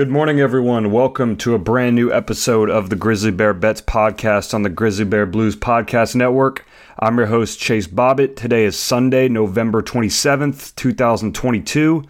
Good morning, everyone. Welcome to a brand new episode of the Grizzly Bear Bets podcast on the Grizzly Bear Blues Podcast Network. I'm your host, Chase Bobbitt. Today is Sunday, November 27th, 2022,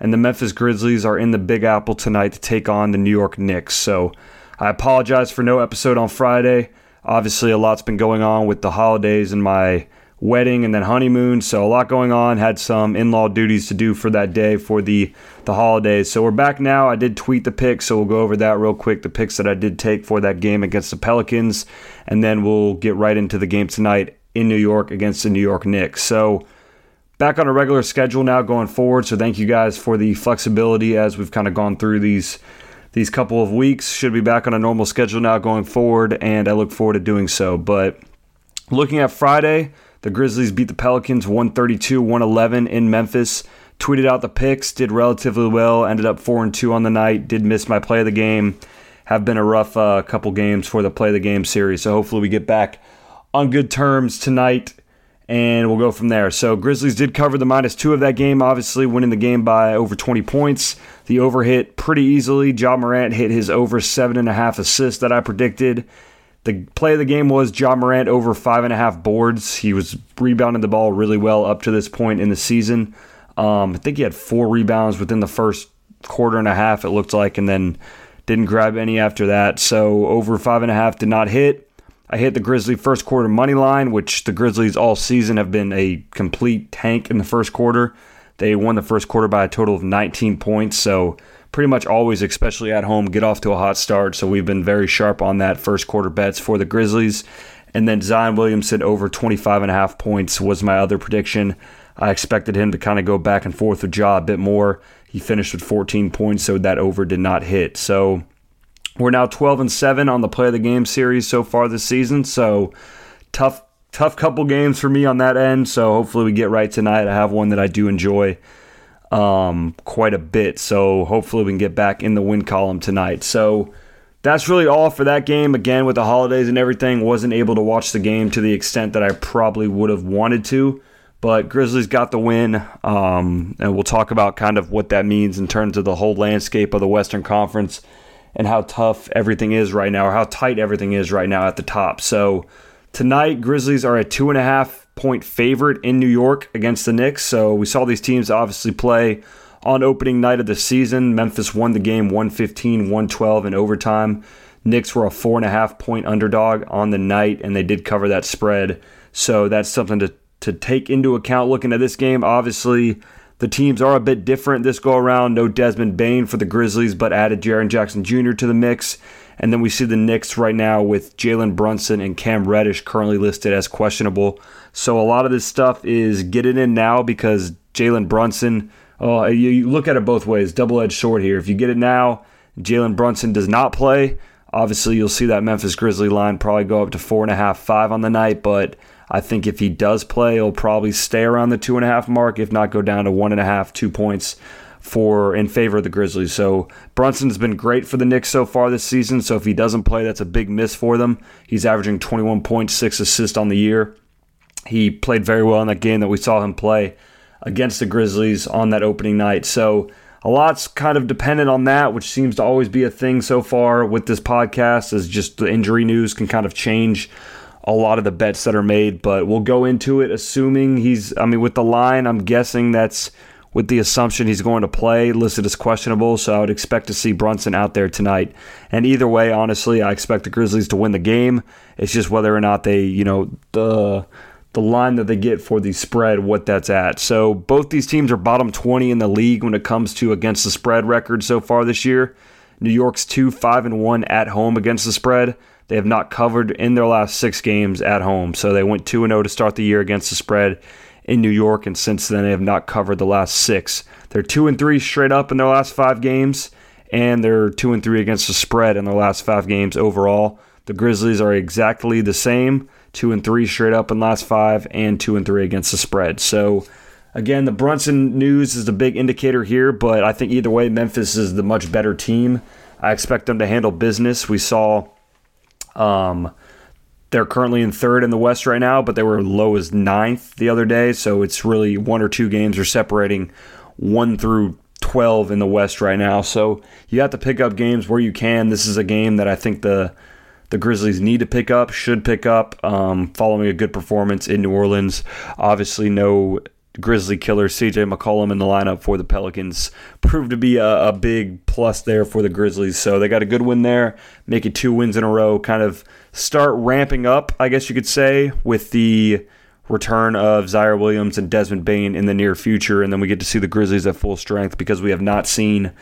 and the Memphis Grizzlies are in the Big Apple tonight to take on the New York Knicks. So I apologize for no episode on Friday. Obviously, a lot's been going on with the holidays and my wedding and then honeymoon. So a lot going on. Had some in-law duties to do for that day for the the holidays. So we're back now. I did tweet the picks, so we'll go over that real quick. The picks that I did take for that game against the Pelicans, and then we'll get right into the game tonight in New York against the New York Knicks. So back on a regular schedule now going forward. So thank you guys for the flexibility as we've kind of gone through these these couple of weeks. Should be back on a normal schedule now going forward, and I look forward to doing so. But looking at Friday. The Grizzlies beat the Pelicans 132 111 in Memphis. Tweeted out the picks, did relatively well, ended up 4 and 2 on the night, did miss my play of the game. Have been a rough uh, couple games for the play of the game series. So hopefully we get back on good terms tonight and we'll go from there. So Grizzlies did cover the minus two of that game, obviously winning the game by over 20 points. The over hit pretty easily. Ja Morant hit his over seven and a half assists that I predicted. The play of the game was Ja Morant over five and a half boards. He was rebounding the ball really well up to this point in the season. Um, I think he had four rebounds within the first quarter and a half, it looked like, and then didn't grab any after that. So over five and a half did not hit. I hit the Grizzly first quarter money line, which the Grizzlies all season have been a complete tank in the first quarter. They won the first quarter by a total of 19 points. So pretty much always, especially at home, get off to a hot start. So we've been very sharp on that first quarter bets for the Grizzlies. And then Zion Williamson over 25 and a half points was my other prediction. I expected him to kind of go back and forth with Ja a bit more. He finished with 14 points, so that over did not hit. So we're now 12 and 7 on the play of the game series so far this season. So tough tough couple games for me on that end. So hopefully we get right tonight. I have one that I do enjoy um, quite a bit. So hopefully we can get back in the win column tonight. So that's really all for that game. Again, with the holidays and everything, wasn't able to watch the game to the extent that I probably would have wanted to. But Grizzlies got the win, um, and we'll talk about kind of what that means in terms of the whole landscape of the Western Conference and how tough everything is right now, or how tight everything is right now at the top. So tonight, Grizzlies are a two and a half point favorite in New York against the Knicks. So we saw these teams obviously play on opening night of the season. Memphis won the game 115, 112 in overtime. Knicks were a four and a half point underdog on the night, and they did cover that spread. So that's something to, to take into account looking at this game. Obviously, the teams are a bit different this go around. No Desmond Bane for the Grizzlies, but added Jaren Jackson Jr. to the mix. And then we see the Knicks right now with Jalen Brunson and Cam Reddish currently listed as questionable. So a lot of this stuff is get it in now because Jalen Brunson. Oh, you, you look at it both ways. Double edged sword here. If you get it now, Jalen Brunson does not play. Obviously, you'll see that Memphis Grizzly line probably go up to four and a half, five on the night. But I think if he does play, he'll probably stay around the two and a half mark, if not go down to one and a half, two points for in favor of the Grizzlies. So Brunson's been great for the Knicks so far this season. So if he doesn't play, that's a big miss for them. He's averaging 21.6 assists on the year. He played very well in that game that we saw him play against the Grizzlies on that opening night. So a lot's kind of dependent on that, which seems to always be a thing so far with this podcast, is just the injury news can kind of change a lot of the bets that are made. But we'll go into it assuming he's, I mean, with the line, I'm guessing that's with the assumption he's going to play, listed as questionable. So I would expect to see Brunson out there tonight. And either way, honestly, I expect the Grizzlies to win the game. It's just whether or not they, you know, the the line that they get for the spread, what that's at. So both these teams are bottom 20 in the league when it comes to against the spread record so far this year. New York's 2 5 and 1 at home against the spread. They have not covered in their last 6 games at home. So they went 2 0 to start the year against the spread in New York and since then they have not covered the last 6. They're 2 and 3 straight up in their last 5 games and they're 2 and 3 against the spread in their last 5 games overall. The Grizzlies are exactly the same two and three straight up in last five, and two and three against the spread. So again, the Brunson news is the big indicator here, but I think either way, Memphis is the much better team. I expect them to handle business. We saw um, they're currently in third in the West right now, but they were low as ninth the other day. So it's really one or two games are separating one through 12 in the West right now. So you have to pick up games where you can. This is a game that I think the the Grizzlies need to pick up, should pick up, um, following a good performance in New Orleans. Obviously, no Grizzly killer CJ McCollum in the lineup for the Pelicans proved to be a, a, big plus there for the Grizzlies. So they got a good win there, make it two wins in a row, kind of start ramping up, I guess you could say, with the return of Ziaire Williams and Desmond Bane in the near future. And then we get to see the Grizzlies at full strength because we have not seen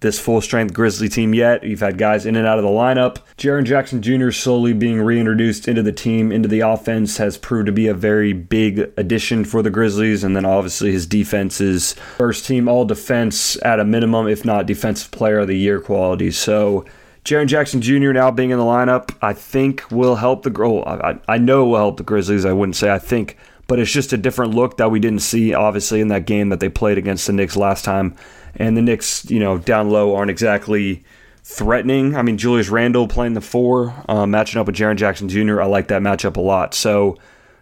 this full strength Grizzly team yet. You've had guys in and out of the lineup. Jaren Jackson Jr. slowly being reintroduced into the team, into the offense, has proved to be a very big addition for the Grizzlies. And then obviously his defense is first team all defense at a minimum, if not defensive player of the year quality. So Jaren Jackson Jr. now being in the lineup, I think will help the. Oh, I, I know will help the Grizzlies. I wouldn't say I think, but it's just a different look that we didn't see obviously in that game that they played against the Knicks last time and the Knicks, you know, down low aren't exactly threatening. I mean, Julius Randle playing the four, uh, matching up with Jaren Jackson Jr. I like that matchup a lot. So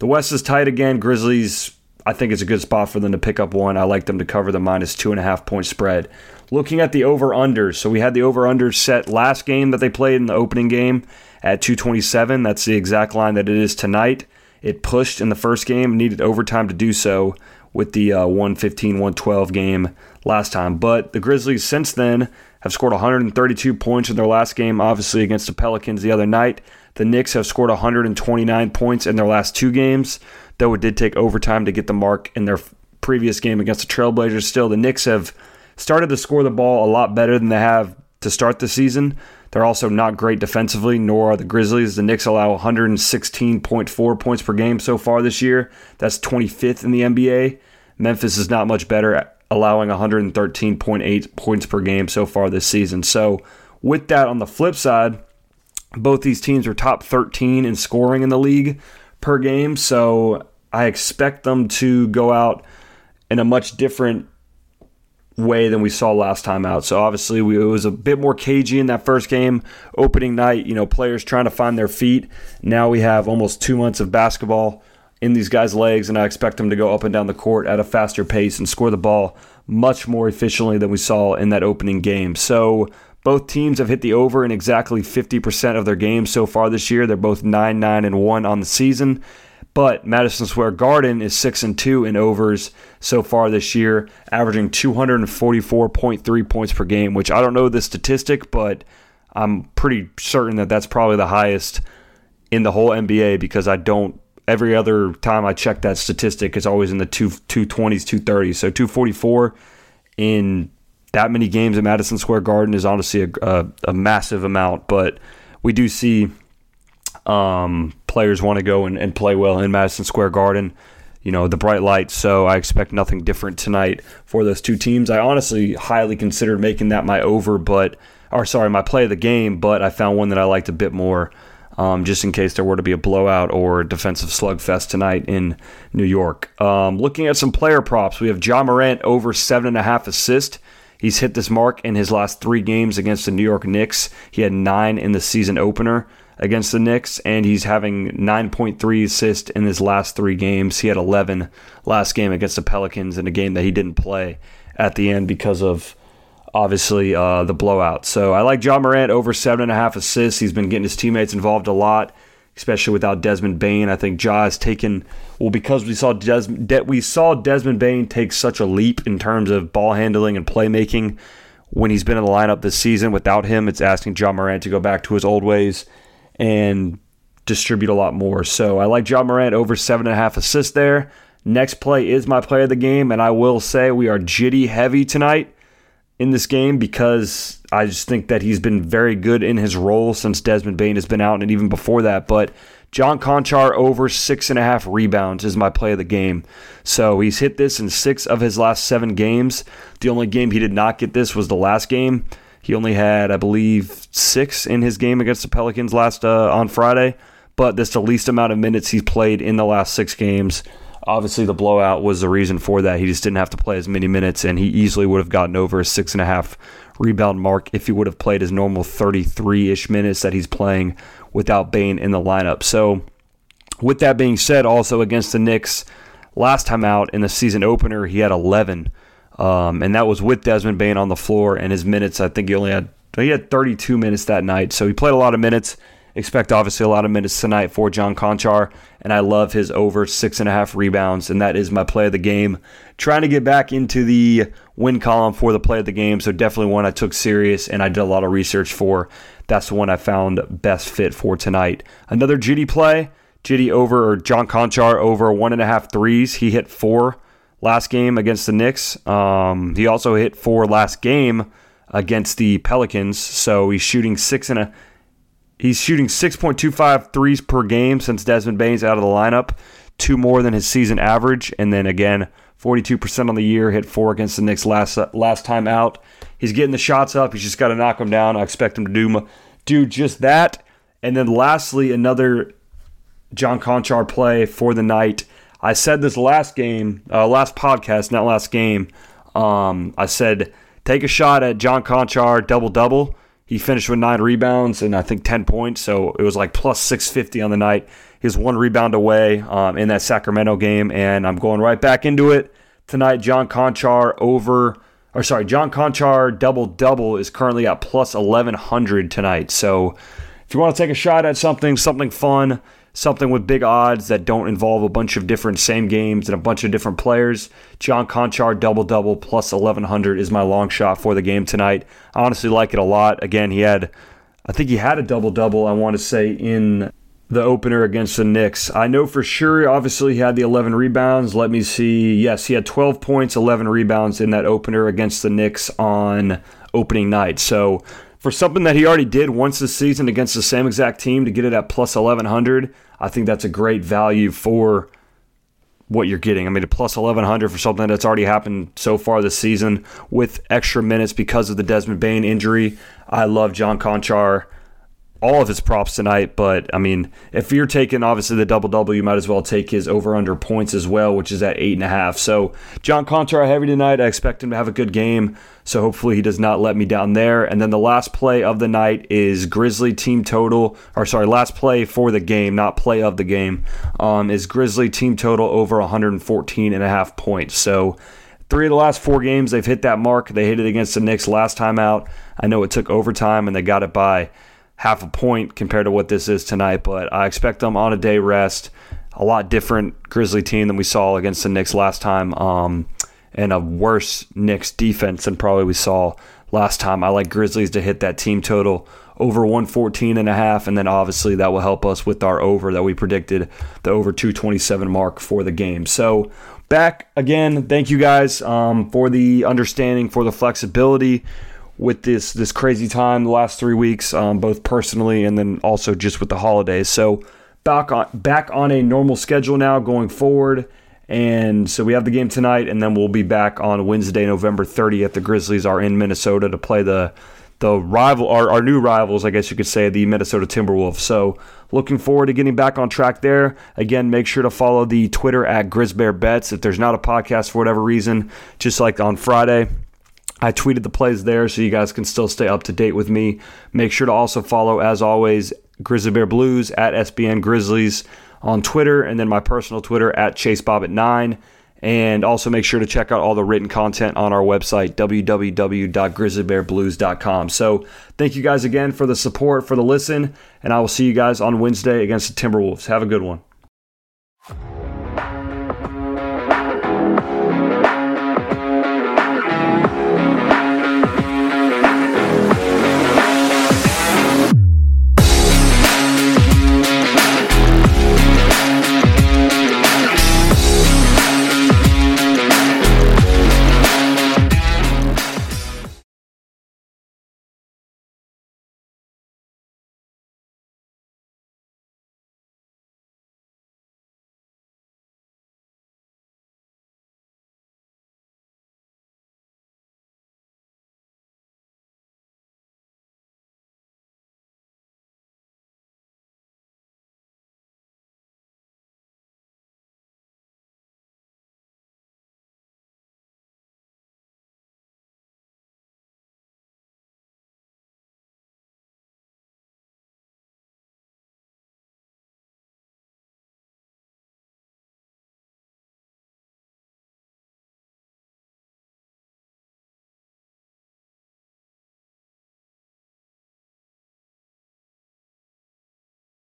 the West is tight again. Grizzlies, I think it's a good spot for them to pick up one. I like them to cover the minus two and a half point spread. Looking at the over unders, so we had the over under set last game that they played in the opening game at 227. That's the exact line that it is tonight. It pushed in the first game, needed overtime to do so with the uh, 115 112 game last time. But the Grizzlies since then have scored 132 points in their last game, obviously against the Pelicans the other night. The Knicks have scored 129 points in their last two games, though it did take overtime to get the mark in their previous game against the Trailblazers. Still, the Knicks have started to score the ball a lot better than they have to start the season. They're also not great defensively, nor are the Grizzlies. The Knicks allow 116.4 points per game so far this year. That's 25th in the NBA. Memphis is not much better, allowing 113.8 points per game so far this season. So, with that on the flip side, both these teams are top 13 in scoring in the league per game. So, I expect them to go out in a much different way than we saw last time out. So obviously we, it was a bit more cagey in that first game, opening night. You know, players trying to find their feet. Now we have almost two months of basketball in these guys' legs, and I expect them to go up and down the court at a faster pace and score the ball much more efficiently than we saw in that opening game. So both teams have hit the over in exactly 50% of their games so far this year. They're both 9 9 and 1 on the season. But Madison Square Garden is 6 and 2 in overs so far this year, averaging 244.3 points per game, which I don't know the statistic, but I'm pretty certain that that's probably the highest in the whole NBA because I don't every other time I check that statistic it's always in the two 220s, 230s. So 244 in that many games at Madison Square Garden is honestly a, a, a massive amount, but we do see um, players want to go and, and play well in Madison Square Garden. You know, the bright lights, so I expect nothing different tonight for those two teams. I honestly highly considered making that my over, but, or sorry, my play of the game, but I found one that I liked a bit more um, just in case there were to be a blowout or defensive slugfest tonight in New York. Um, looking at some player props, we have Ja Morant over seven and a half assists. He's hit this mark in his last three games against the New York Knicks. He had nine in the season opener against the Knicks, and he's having 9.3 assists in his last three games. He had 11 last game against the Pelicans in a game that he didn't play at the end because of obviously uh, the blowout. So I like Ja Morant over seven and a half assists. He's been getting his teammates involved a lot, especially without Desmond Bane. I think Ja has taken well because we saw Des, De, we saw Desmond Bane take such a leap in terms of ball handling and playmaking when he's been in the lineup this season. Without him, it's asking Ja Morant to go back to his old ways and distribute a lot more. So I like Ja Morant over seven and a half assists there. Next play is my play of the game, and I will say we are jitty heavy tonight in this game because I just think that he's been very good in his role since Desmond Bane has been out and even before that. But John Konchar over six and a half rebounds is my play of the game. So he's hit this in six of his last seven games. The only game he did not get this was the last game. He only had, I believe, six in his game against the Pelicans last uh, on Friday. But that's the least amount of minutes he's played in the last six games. Obviously, the blowout was the reason for that. He just didn't have to play as many minutes, and he easily would have gotten over a six and a half rebound mark if he would have played his normal 33 ish minutes that he's playing without Bane in the lineup. So, with that being said, also against the Knicks, last time out in the season opener, he had 11 Um, and that was with Desmond Bane on the floor and his minutes. I think he only had he had 32 minutes that night, so he played a lot of minutes. Expect obviously a lot of minutes tonight for John Konchar, and I love his over six and a half rebounds, and that is my play of the game. Trying to get back into the win column for the play of the game, so definitely one I took serious and I did a lot of research for. That's the one I found best fit for tonight. Another GD play, GD over or John Konchar over one and a half threes. He hit four last game against the Knicks. Um, he also hit four last game against the Pelicans, so he's shooting six and a He's shooting 6.25 threes per game since Desmond Bane's out of the lineup, two more than his season average. And then again, 42% on the year, hit four against the Knicks last last time out. He's getting the shots up. He's just got to knock them down. I expect him to do do just that. And then lastly, another John Konchar play for the night. I said this last game, uh, last podcast, not last game. Um, I said take a shot at John Konchar double double. He finished with nine rebounds and I think 10 points. So it was like plus 650 on the night. He's one rebound away um, in that Sacramento game. And I'm going right back into it tonight. John Konchar over, or sorry, John Konchar double double is currently at plus 1100 tonight. So if you want to take a shot at something, something fun, something with big odds that don't involve a bunch of different same games and a bunch of different players. John Konchar double double plus 1100 is my long shot for the game tonight. I honestly like it a lot. Again, he had, I think he had a double double, I want to say, in the opener against the Knicks. I know for sure, obviously, he had the 11 rebounds. Let me see. Yes, he had 12 points, 11 rebounds in that opener against the Knicks on opening night. So, for something that he already did once this season against the same exact team to get it at plus 1100, I think that's a great value for what you're getting. I mean, a plus 1100 for something that's already happened so far this season with extra minutes because of the Desmond Bane injury. I love John Konchar all of his props tonight. But I mean, if you're taking obviously the double double, you might as well take his over under points as well, which is at eight and a half. So John Konchar heavy tonight. I expect him to have a good game. So hopefully he does not let me down there. And then the last play of the night is Grizzly team total, or sorry, last play for the game, not play of the game, um, is Grizzly team total over 114 and a half points. So three of the last four games they've hit that mark. They hit it against the Knicks last time out. I know it took overtime and they got it by half a point compared to what this is tonight, but I expect them on a day rest. A lot different Grizzly team than we saw against the Knicks last time, um, and a worse Knicks defense than probably we saw last time. I like Grizzlies to hit that team total over 114 and a half, and then obviously that will help us with our over that we predicted, the over 227 mark for the game. So back again, thank you guys um, for the understanding, for the flexibility with this this crazy time the last three weeks, um, both personally and then also just with the holidays. So back on back on a normal schedule now going forward. And so we have the game tonight, and then we'll be back on Wednesday, November 30th. The Grizzlies are in Minnesota to play the the rival, our, our new rivals, I guess you could say, the Minnesota Timberwolves. So looking forward to getting back on track there. Again, make sure to follow the Twitter at GrizzBearBets. If there's not a podcast for whatever reason, just like on Friday, I tweeted the plays there so you guys can still stay up to date with me. Make sure to also follow, as always, Grizzly Bear Blues at SBN Grizzlies on Twitter, and then my personal Twitter at ChaseBob9. And also make sure to check out all the written content on our website, www.grizzlybearblues.com. So thank you guys again for the support, for the listen, and I will see you guys on Wednesday against the Timberwolves. Have a good one.